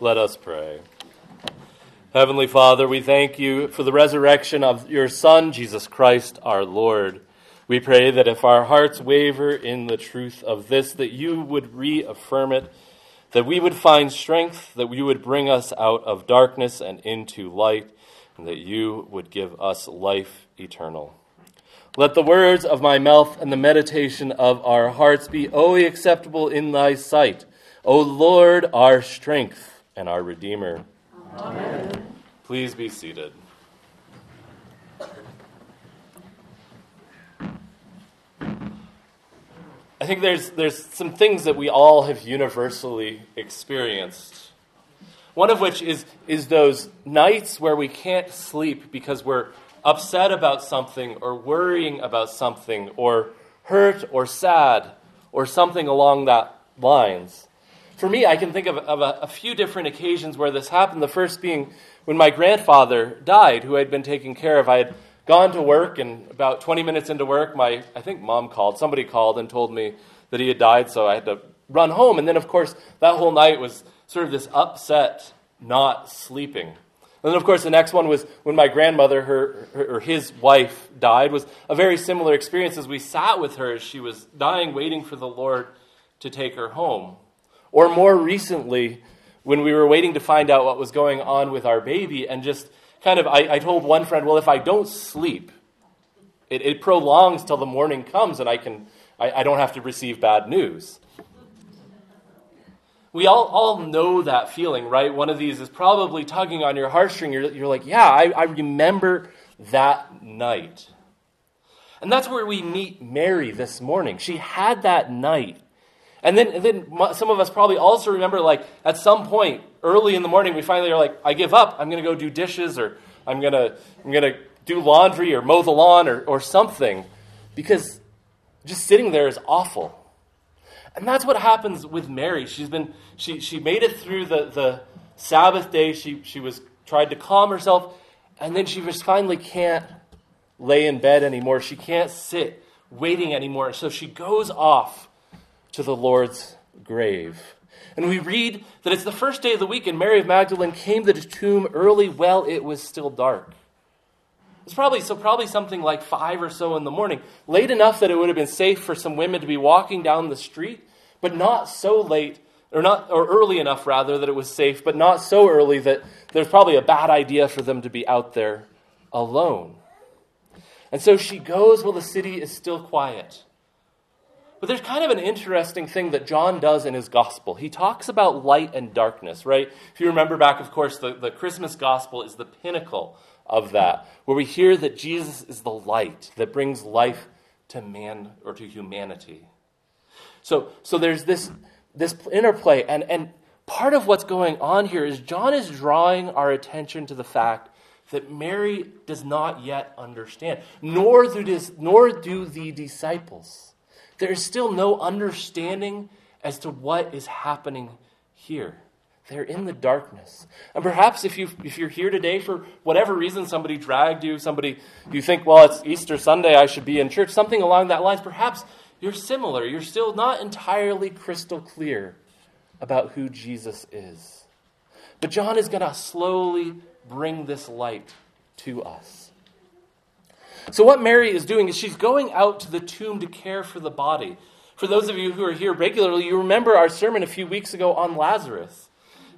Let us pray. Heavenly Father, we thank you for the resurrection of your Son, Jesus Christ, our Lord. We pray that if our hearts waver in the truth of this, that you would reaffirm it, that we would find strength, that you would bring us out of darkness and into light, and that you would give us life eternal. Let the words of my mouth and the meditation of our hearts be always acceptable in thy sight, O Lord, our strength and our Redeemer. Amen. Please be seated. I think there's, there's some things that we all have universally experienced. One of which is, is those nights where we can't sleep because we're upset about something or worrying about something or hurt or sad or something along that lines. For me, I can think of, of a, a, few different occasions where this happened. The first being when my grandfather died, who I'd been taking care of. I had gone to work, and about 20 minutes into work, my I think mom called. Somebody called and told me that he had died, so I had to run home. And then, of course, that whole night was sort of this upset, not sleeping. And then, of course, the next one was when my grandmother, her, her, or his wife, died. Was a very similar experience as we sat with her as she was dying, waiting for the Lord to take her home. Or more recently, when we were waiting to find out what was going on with our baby, and just kind of, I, I told one friend, well, if I don't sleep, it, it, prolongs till the morning comes and I, can, I, I don't have to receive bad news. We all, all know that feeling, right? One of these is probably tugging on your heartstring. You're, you're like, yeah, I, I remember that night. And that's where we meet Mary this morning. She had that night and then, and then some of us probably also remember, like, at some point early in the morning, we finally are like, I give up. I'm going to go do dishes, or I'm going to I'm going to do laundry, or mow the lawn, or, or something. Because just sitting there is awful. And that's what happens with Mary. She's been, she, she made it through the, the Sabbath day. She, she was tried to calm herself, and then she just finally can't lay in bed anymore. She can't sit waiting anymore. So she goes off to the Lord's grave. And we read that it's the first day of the week, and Mary of Magdalene came to the tomb early while it was still dark. It's probably so probably something like five or so in the morning, late enough that it would have been safe for some women to be walking down the street, but not so late or not or early enough rather that it was safe, but not so early that there's probably a bad idea for them to be out there alone. And so she goes while the city is still quiet. But there's kind of an interesting thing that John does in his gospel. He talks about light and darkness, right? If you remember back, of course, the, the Christmas gospel is the pinnacle of that, where we hear that Jesus is the light that brings life to man or to humanity. So, so there's this, this interplay, and, and part of what's going on here is John is drawing our attention to the fact that Mary does not yet understand, nor do, this, nor do the disciples. There is still no understanding as to what is happening here. They're in the darkness. And perhaps if, you, if you're here today for whatever reason, somebody dragged you, somebody, you think, well, it's Easter Sunday, I should be in church, something along that lines, perhaps you're similar. You're still not entirely crystal clear about who Jesus is. But John is going to slowly bring this light to us. So, what Mary is doing is she's going out to the tomb to care for the body. For those of you who are here regularly, you remember our sermon a few weeks ago on Lazarus.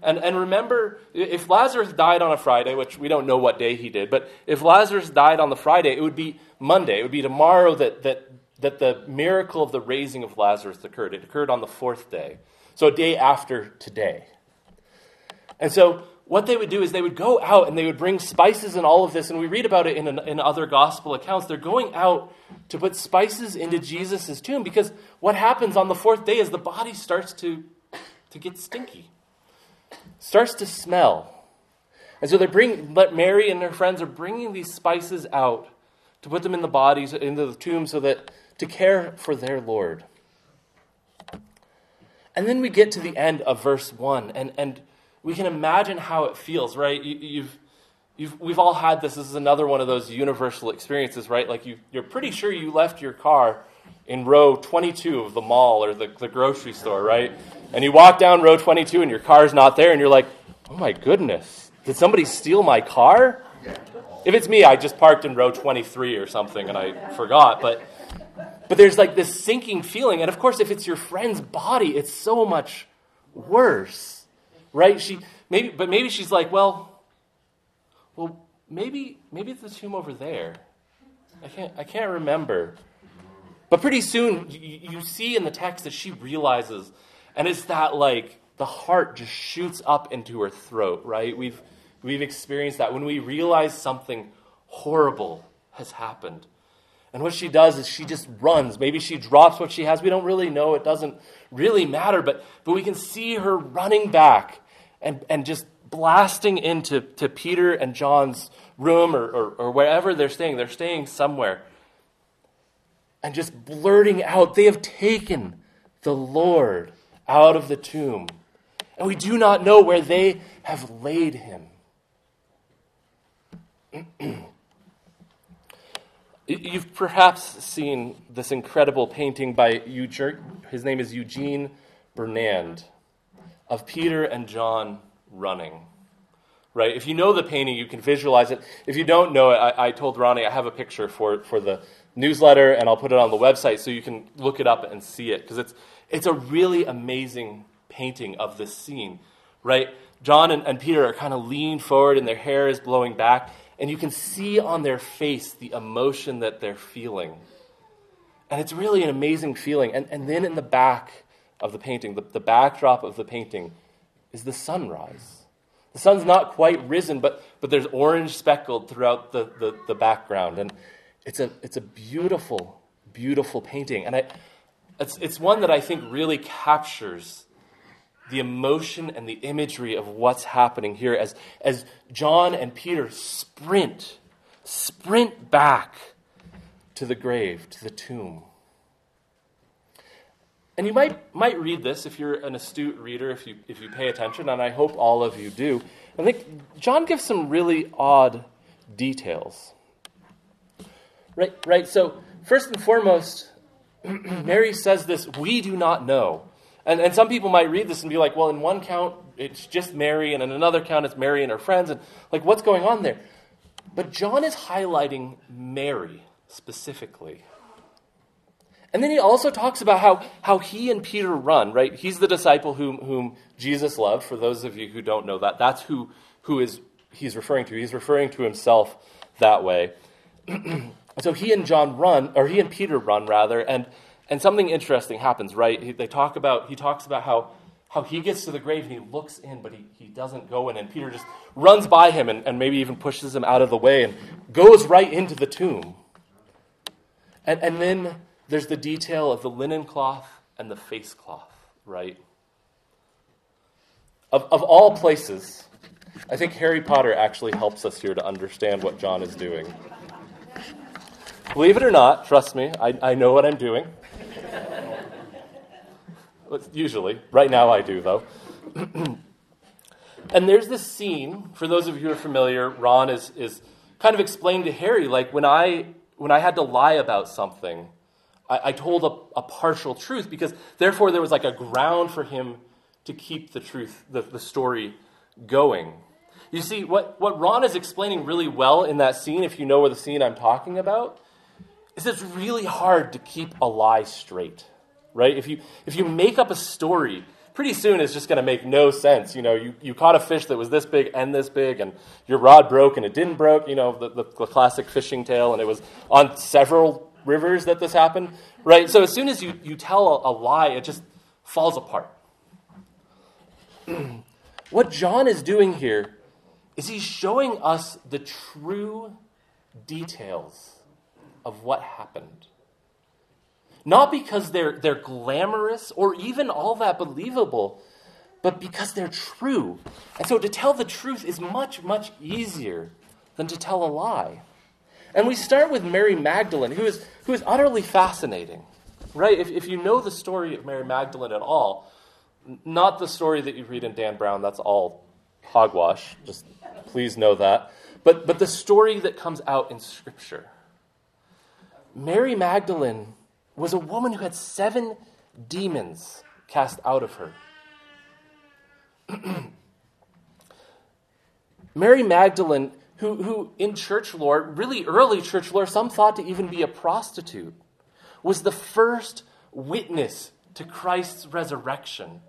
And, and remember, if Lazarus died on a Friday, which we don't know what day he did, but if Lazarus died on the Friday, it would be Monday. It would be tomorrow that, that, that the miracle of the raising of Lazarus occurred. It occurred on the fourth day. So, a day after today. And so, what they would do is they would go out and they would bring spices and all of this, and we read about it in, in other gospel accounts. They're going out to put spices into Jesus' tomb because what happens on the fourth day is the body starts to, to get stinky, starts to smell. And so they bring, but Mary and her friends are bringing these spices out to put them in the bodies, into the tomb, so that to care for their Lord. And then we get to the end of verse 1, and, and we can imagine how it feels, right? You, have you've, we've all had this. This is another one of those universal experiences, right? Like you, you're pretty sure you left your car in row 22 of the mall or the, the grocery store, right? And you walk down row 22 and your car's not there, and you're like, oh my goodness, did somebody steal my car? If it's me, I just parked in row 23 or something and I forgot. But, but there's like this sinking feeling. And of course, if it's your friend's body, it's so much worse, right? She, maybe, but maybe she's like, well, well, maybe, maybe it's the tomb over there. I can't, I can't remember. But pretty soon, you, you see in the text that she realizes, and it's that like the heart just shoots up into her throat, right? We've, we've experienced that when we realize something horrible has happened. And what she does is she just runs. Maybe she drops what she has. We don't really know. It doesn't really matter. But, but we can see her running back and, and just blasting into to Peter and John's room or, or, or wherever they're staying. They're staying somewhere. And just blurting out, they have taken the Lord out of the tomb. And we do not know where they have laid him. You've perhaps seen this incredible painting by Eugene, his name is Eugene Burnand, of Peter and John running. Right? If you know the painting, you can visualize it. If you don't know it, I, I told Ronnie I have a picture for, for the newsletter, and I'll put it on the website so you can look it up and see it because it's, it's a really amazing painting of this scene. Right? John and, and Peter are kind of leaned forward, and their hair is blowing back and you can see on their face the emotion that they're feeling. And it's really an amazing feeling. And, and then in the back of the painting, the, the backdrop of the painting, is the sunrise. The sun's not quite risen, but, but there's orange speckled throughout the, the, the background. And it's a, it's a beautiful, beautiful painting. And I, it's, it's one that I think really captures the emotion and the imagery of what's happening here as, as John and Peter sprint, sprint back to the grave, to the tomb. And you might, might read this if you're an astute reader, if you, if you pay attention, and I hope all of you do. I think John gives some really odd details. Right, right. So, first and foremost, Mary says this, we do not know. And, and some people might read this and be like, well, in one count, it's just Mary, and in another count, it's Mary and her friends. And like, what's going on there? But John is highlighting Mary specifically. And then he also talks about how, how he and Peter run, right? He's the disciple whom, whom Jesus loved. For those of you who don't know that, that's who, who is he's referring to. He's referring to himself that way. so he and John run, or he and Peter run, rather, and and something interesting happens, right? He, they talk about, he talks about how, how he gets to the grave and he looks in, but he, he doesn't go in. And Peter just runs by him and, and maybe even pushes him out of the way and goes right into the tomb. And, and then there's the detail of the linen cloth and the face cloth, right? Of, of all places, I think Harry Potter actually helps us here to understand what John is doing. Believe it or not, trust me, I, I know what I'm doing. Usually. Right now I do, though. and there's this scene, for those of you who are familiar, Ron is, is kind of explained to Harry, like when I, when I had to lie about something, I, I told a, a, partial truth because therefore there was like a ground for him to keep the truth, the, the story going. You see, what, what Ron is explaining really well in that scene, if you know where the scene I'm talking about, is it's really hard to keep a lie straight right? If you, if you make up a story, pretty soon it's just going to make no sense. You know, you, you caught a fish that was this big and this big, and your rod broke and it didn't broke, you know, the, the, the classic fishing tale, and it was on several rivers that this happened, right? So as soon as you, you tell a, a lie, it just falls apart. what John is doing here is he's showing us the true details of what happened. Not because they're, they're glamorous or even all that believable, but because they're true. And so to tell the truth is much, much easier than to tell a lie. And we start with Mary Magdalene, who is, who is utterly fascinating, right? If, if you know the story of Mary Magdalene at all, not the story that you read in Dan Brown, that's all hogwash, just please know that. But, but the story that comes out in Scripture. Mary Magdalene was a woman who had seven demons cast out of her. Mary Magdalene, who, who in church lore, really early church lore, some thought to even be a prostitute, was the first witness to Christ's resurrection.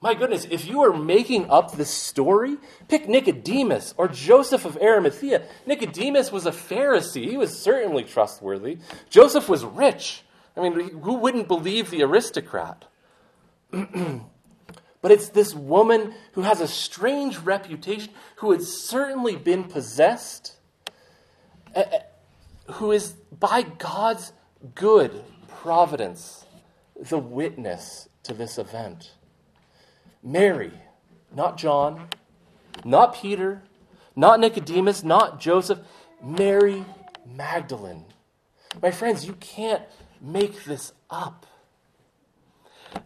My goodness, if you are making up this story, pick Nicodemus or Joseph of Arimathea. Nicodemus was a Pharisee. He was certainly trustworthy. Joseph was rich. I mean, who wouldn't believe the aristocrat? but it's this woman who has a strange reputation, who had certainly been possessed, who is by God's good providence the witness to this event. Mary, not John, not Peter, not Nicodemus, not Joseph, Mary Magdalene. My friends, you can't make this up.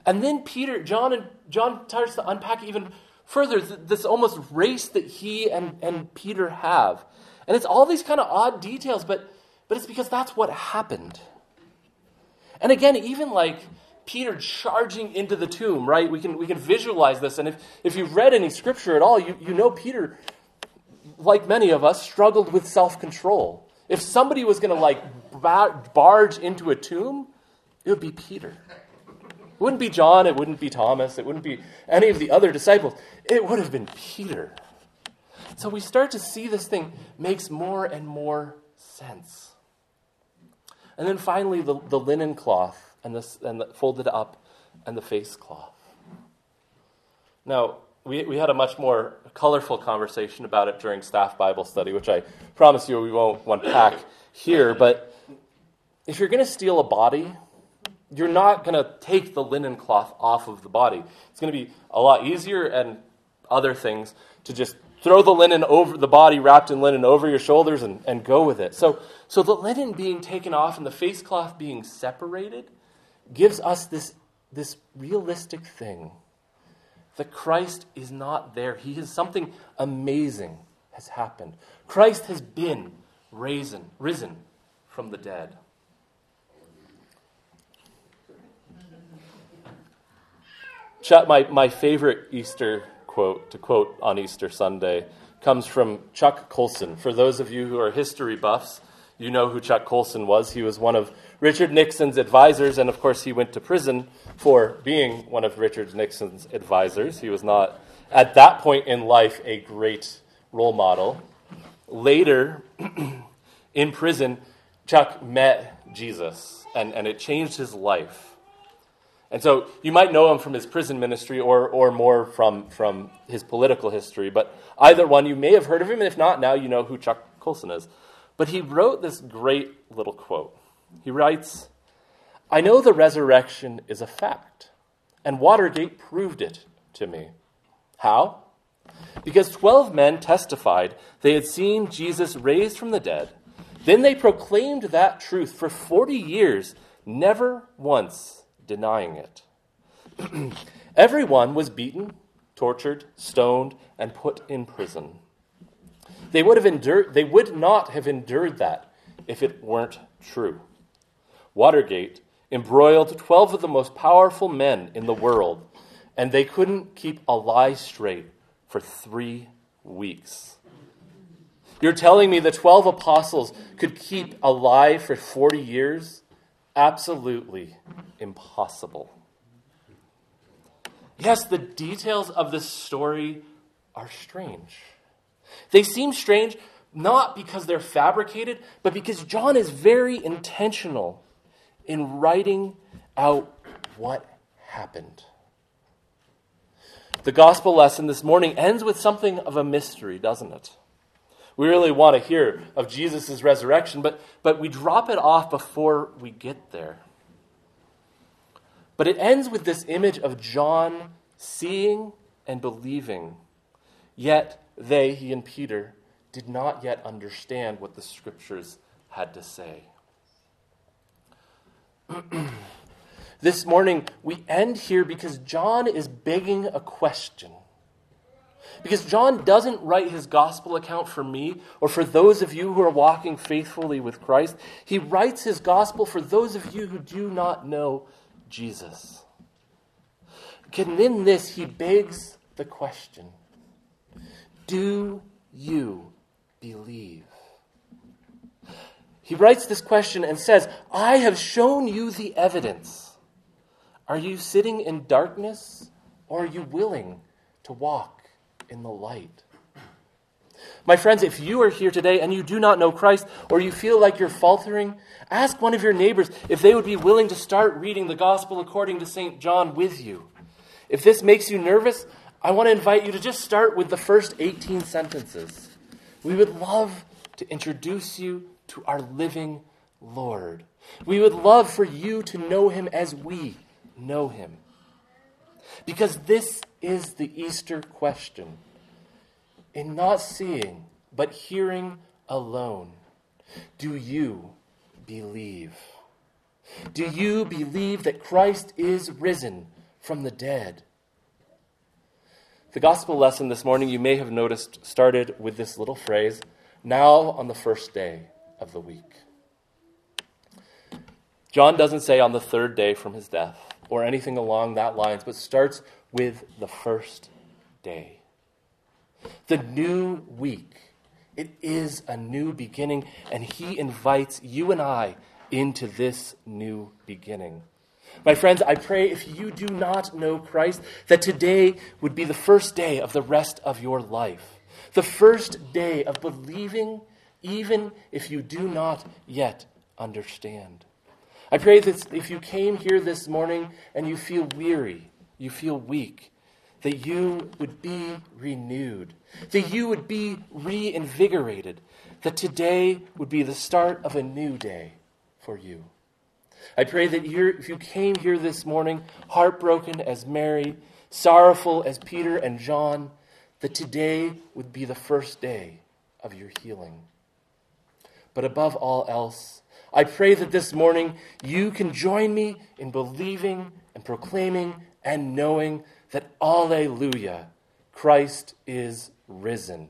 And then Peter, John, and John starts to unpack even further this almost race that he and, and Peter have. And it's all these kind of odd details, but, but it's because that's what happened. And again, even like Peter charging into the tomb, right? We can, we can visualize this. And if, if you've read any scripture at all, you, you know Peter, like many of us, struggled with self control. If somebody was going to like barge into a tomb, it would be Peter. It wouldn't be John, it wouldn't be Thomas, it wouldn't be any of the other disciples. It would have been Peter. So we start to see this thing makes more and more sense. And then finally, the, the linen cloth and, this, and the, folded up and the face cloth. Now, we, we had a much more colorful conversation about it during staff Bible study, which I promise you we won't unpack here. But if you're going to steal a body, you're not going to take the linen cloth off of the body. It's going to be a lot easier and other things to just throw the linen over the body wrapped in linen over your shoulders and, and go with it. So, so the linen being taken off and the face cloth being separated gives us this, this realistic thing that Christ is not there. He is something amazing has happened. Christ has been risen, risen from the dead. My, my favorite Easter quote, to quote on Easter Sunday, comes from Chuck Colson. For those of you who are history buffs, you know who Chuck Colson was. He was one of Richard Nixon's advisors, and of course, he went to prison for being one of Richard Nixon's advisors. He was not, at that point in life, a great role model. Later, in prison, Chuck met Jesus, and, and it changed his life. And so you might know him from his prison ministry or, or more from, from his political history, but either one, you may have heard of him, if not, now you know who Chuck Colson is. But he wrote this great little quote. He writes, I know the resurrection is a fact, and Watergate proved it to me. How? Because 12 men testified they had seen Jesus raised from the dead. Then they proclaimed that truth for 40 years, never once denying it. Everyone was beaten, tortured, stoned, and put in prison. They would, have endured, they would not have endured that if it weren't true. Watergate embroiled 12 of the most powerful men in the world, and they couldn't keep a lie straight for three weeks. You're telling me the 12 apostles could keep a lie for 40 years? Absolutely impossible. Yes, the details of this story are strange. They seem strange not because they're fabricated, but because John is very intentional in writing out what happened. The gospel lesson this morning ends with something of a mystery, doesn't it? We really want to hear of Jesus' resurrection, but, but we drop it off before we get there. But it ends with this image of John seeing and believing, yet they, he and Peter, did not yet understand what the scriptures had to say. this morning, we end here because John is begging a question. Because John doesn't write his gospel account for me or for those of you who are walking faithfully with Christ. He writes his gospel for those of you who do not know Jesus. And in this, he begs the question Do you believe? He writes this question and says, I have shown you the evidence. Are you sitting in darkness or are you willing to walk in the light? My friends, if you are here today and you do not know Christ or you feel like you're faltering, ask one of your neighbors if they would be willing to start reading the gospel according to St. John with you. If this makes you nervous, I want to invite you to just start with the first 18 sentences. We would love to introduce you to our living Lord. We would love for you to know him as we know him. Because this is the Easter question. In not seeing, but hearing alone, do you believe? Do you believe that Christ is risen from the dead? The gospel lesson this morning, you may have noticed, started with this little phrase now on the first day of the week. John doesn't say on the third day from his death or anything along that lines, but starts with the first day. The new week. It is a new beginning, and he invites you and I into this new beginning. My friends, I pray if you do not know Christ, that today would be the first day of the rest of your life. The first day of believing, even if you do not yet understand. I pray that if you came here this morning and you feel weary, you feel weak, that you would be renewed, that you would be reinvigorated, that today would be the start of a new day for you. I pray that if you came here this morning heartbroken as Mary, sorrowful as Peter and John, that today would be the first day of your healing. But above all else, I pray that this morning you can join me in believing and proclaiming and knowing that Alleluia, Christ is risen.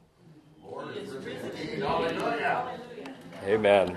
Is risen. Amen.